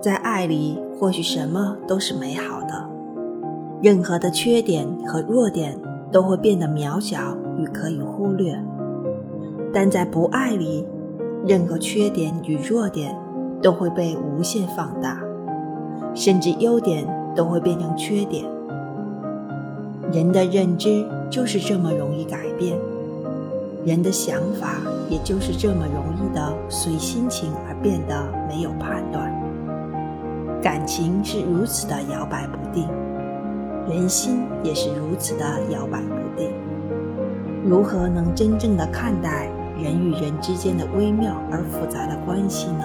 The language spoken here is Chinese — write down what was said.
在爱里，或许什么都是美好的，任何的缺点和弱点都会变得渺小与可以忽略；但在不爱里，任何缺点与弱点都会被无限放大，甚至优点都会变成缺点。人的认知就是这么容易改变，人的想法也就是这么容易的随心情而变得没有判断。感情是如此的摇摆不定，人心也是如此的摇摆不定。如何能真正的看待人与人之间的微妙而复杂的关系呢？